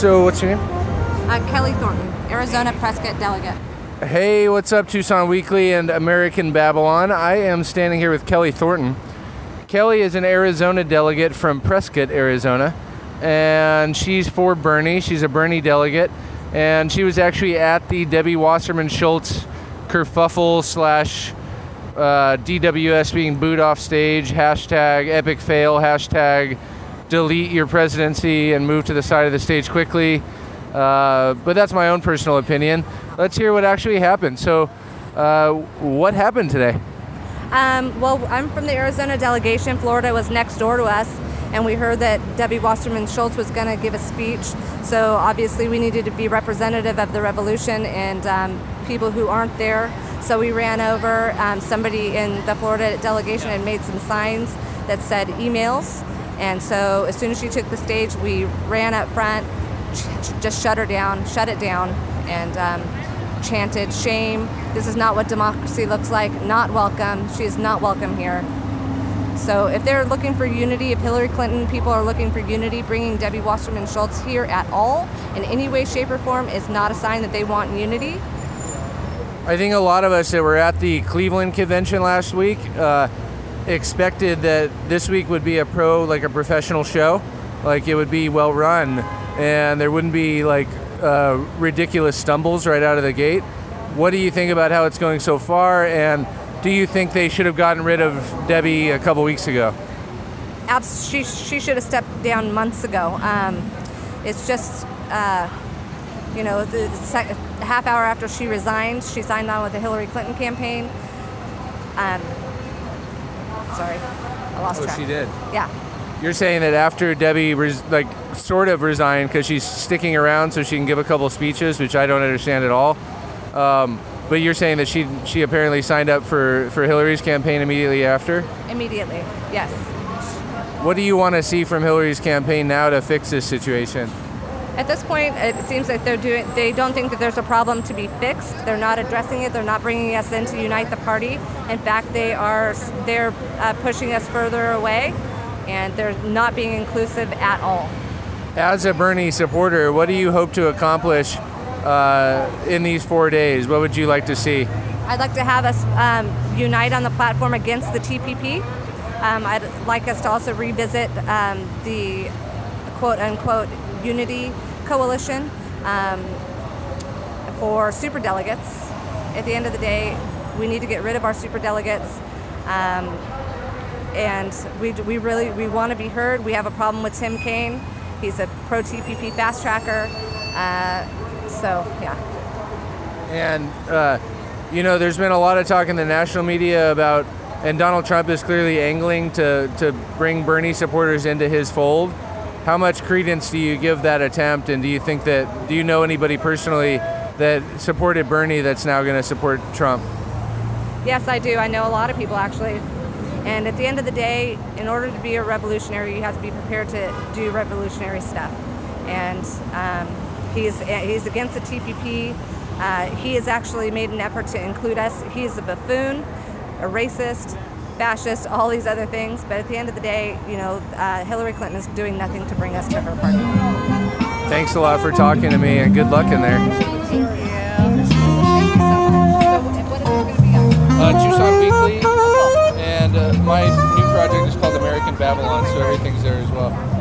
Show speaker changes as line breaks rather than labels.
So, what's your name?
Uh, Kelly Thornton, Arizona Prescott delegate.
Hey, what's up, Tucson Weekly and American Babylon? I am standing here with Kelly Thornton. Kelly is an Arizona delegate from Prescott, Arizona, and she's for Bernie. She's a Bernie delegate, and she was actually at the Debbie Wasserman Schultz kerfuffle slash uh, DWS being booed off stage, hashtag epic fail, hashtag delete your presidency and move to the side of the stage quickly. Uh, but that's my own personal opinion. Let's hear what actually happened. So, uh, what happened today?
Um, well, I'm from the Arizona delegation. Florida was next door to us, and we heard that Debbie Wasserman Schultz was going to give a speech. So obviously, we needed to be representative of the revolution and um, people who aren't there. So we ran over. Um, somebody in the Florida delegation had made some signs that said emails. And so as soon as she took the stage, we ran up front, just shut her down, shut it down, and um, chanted, Shame, this is not what democracy looks like, not welcome, she is not welcome here. So if they're looking for unity, if Hillary Clinton people are looking for unity, bringing Debbie Wasserman Schultz here at all, in any way, shape, or form, is not a sign that they want unity.
I think a lot of us that were at the Cleveland convention last week uh, expected that this week would be a pro, like a professional show, like it would be well run, and there wouldn't be like uh, ridiculous stumbles right out of the gate. What do you think about how it's going so far, and do you think they should have gotten rid of Debbie a couple weeks ago?
Abs- she, she should have stepped down months ago. Um, it's just, uh, you know, the sec- half hour after she resigned, she signed on with the Hillary Clinton campaign. Um, sorry, I lost
Oh,
track.
she did.
Yeah.
You're saying that after Debbie, res- like, sort of resigned because she's sticking around so she can give a couple speeches, which I don't understand at all. Um, but you're saying that she she apparently signed up for, for Hillary's campaign immediately after.
Immediately, yes.
What do you want to see from Hillary's campaign now to fix this situation?
At this point, it seems like they're doing. They don't think that there's a problem to be fixed. They're not addressing it. They're not bringing us in to unite the party. In fact, they are. They're uh, pushing us further away, and they're not being inclusive at all.
As a Bernie supporter, what do you hope to accomplish uh, in these four days? What would you like to see?
I'd like to have us um, unite on the platform against the TPP. Um, I'd like us to also revisit um, the quote unquote unity coalition um, for super delegates. At the end of the day, we need to get rid of our super delegates. Um, and we, we really we want to be heard. We have a problem with Tim Kaine. He's a pro TPP fast tracker. Uh, so yeah.
And, uh, you know, there's been a lot of talk in the national media about, and Donald Trump is clearly angling to, to bring Bernie supporters into his fold. How much credence do you give that attempt? And do you think that, do you know anybody personally that supported Bernie that's now going to support Trump?
Yes, I do. I know a lot of people actually. And at the end of the day, in order to be a revolutionary, you have to be prepared to do revolutionary stuff. And um, He's, he's against the TPP. Uh, he has actually made an effort to include us. He's a buffoon, a racist, fascist, all these other things. But at the end of the day, you know, uh, Hillary Clinton is doing nothing to bring us to her party.
Thanks a lot for talking to me, and good luck in there.
Thank you. Uh, Tucson Weekly, and uh, my new project is called American Babylon, so everything's
there as well.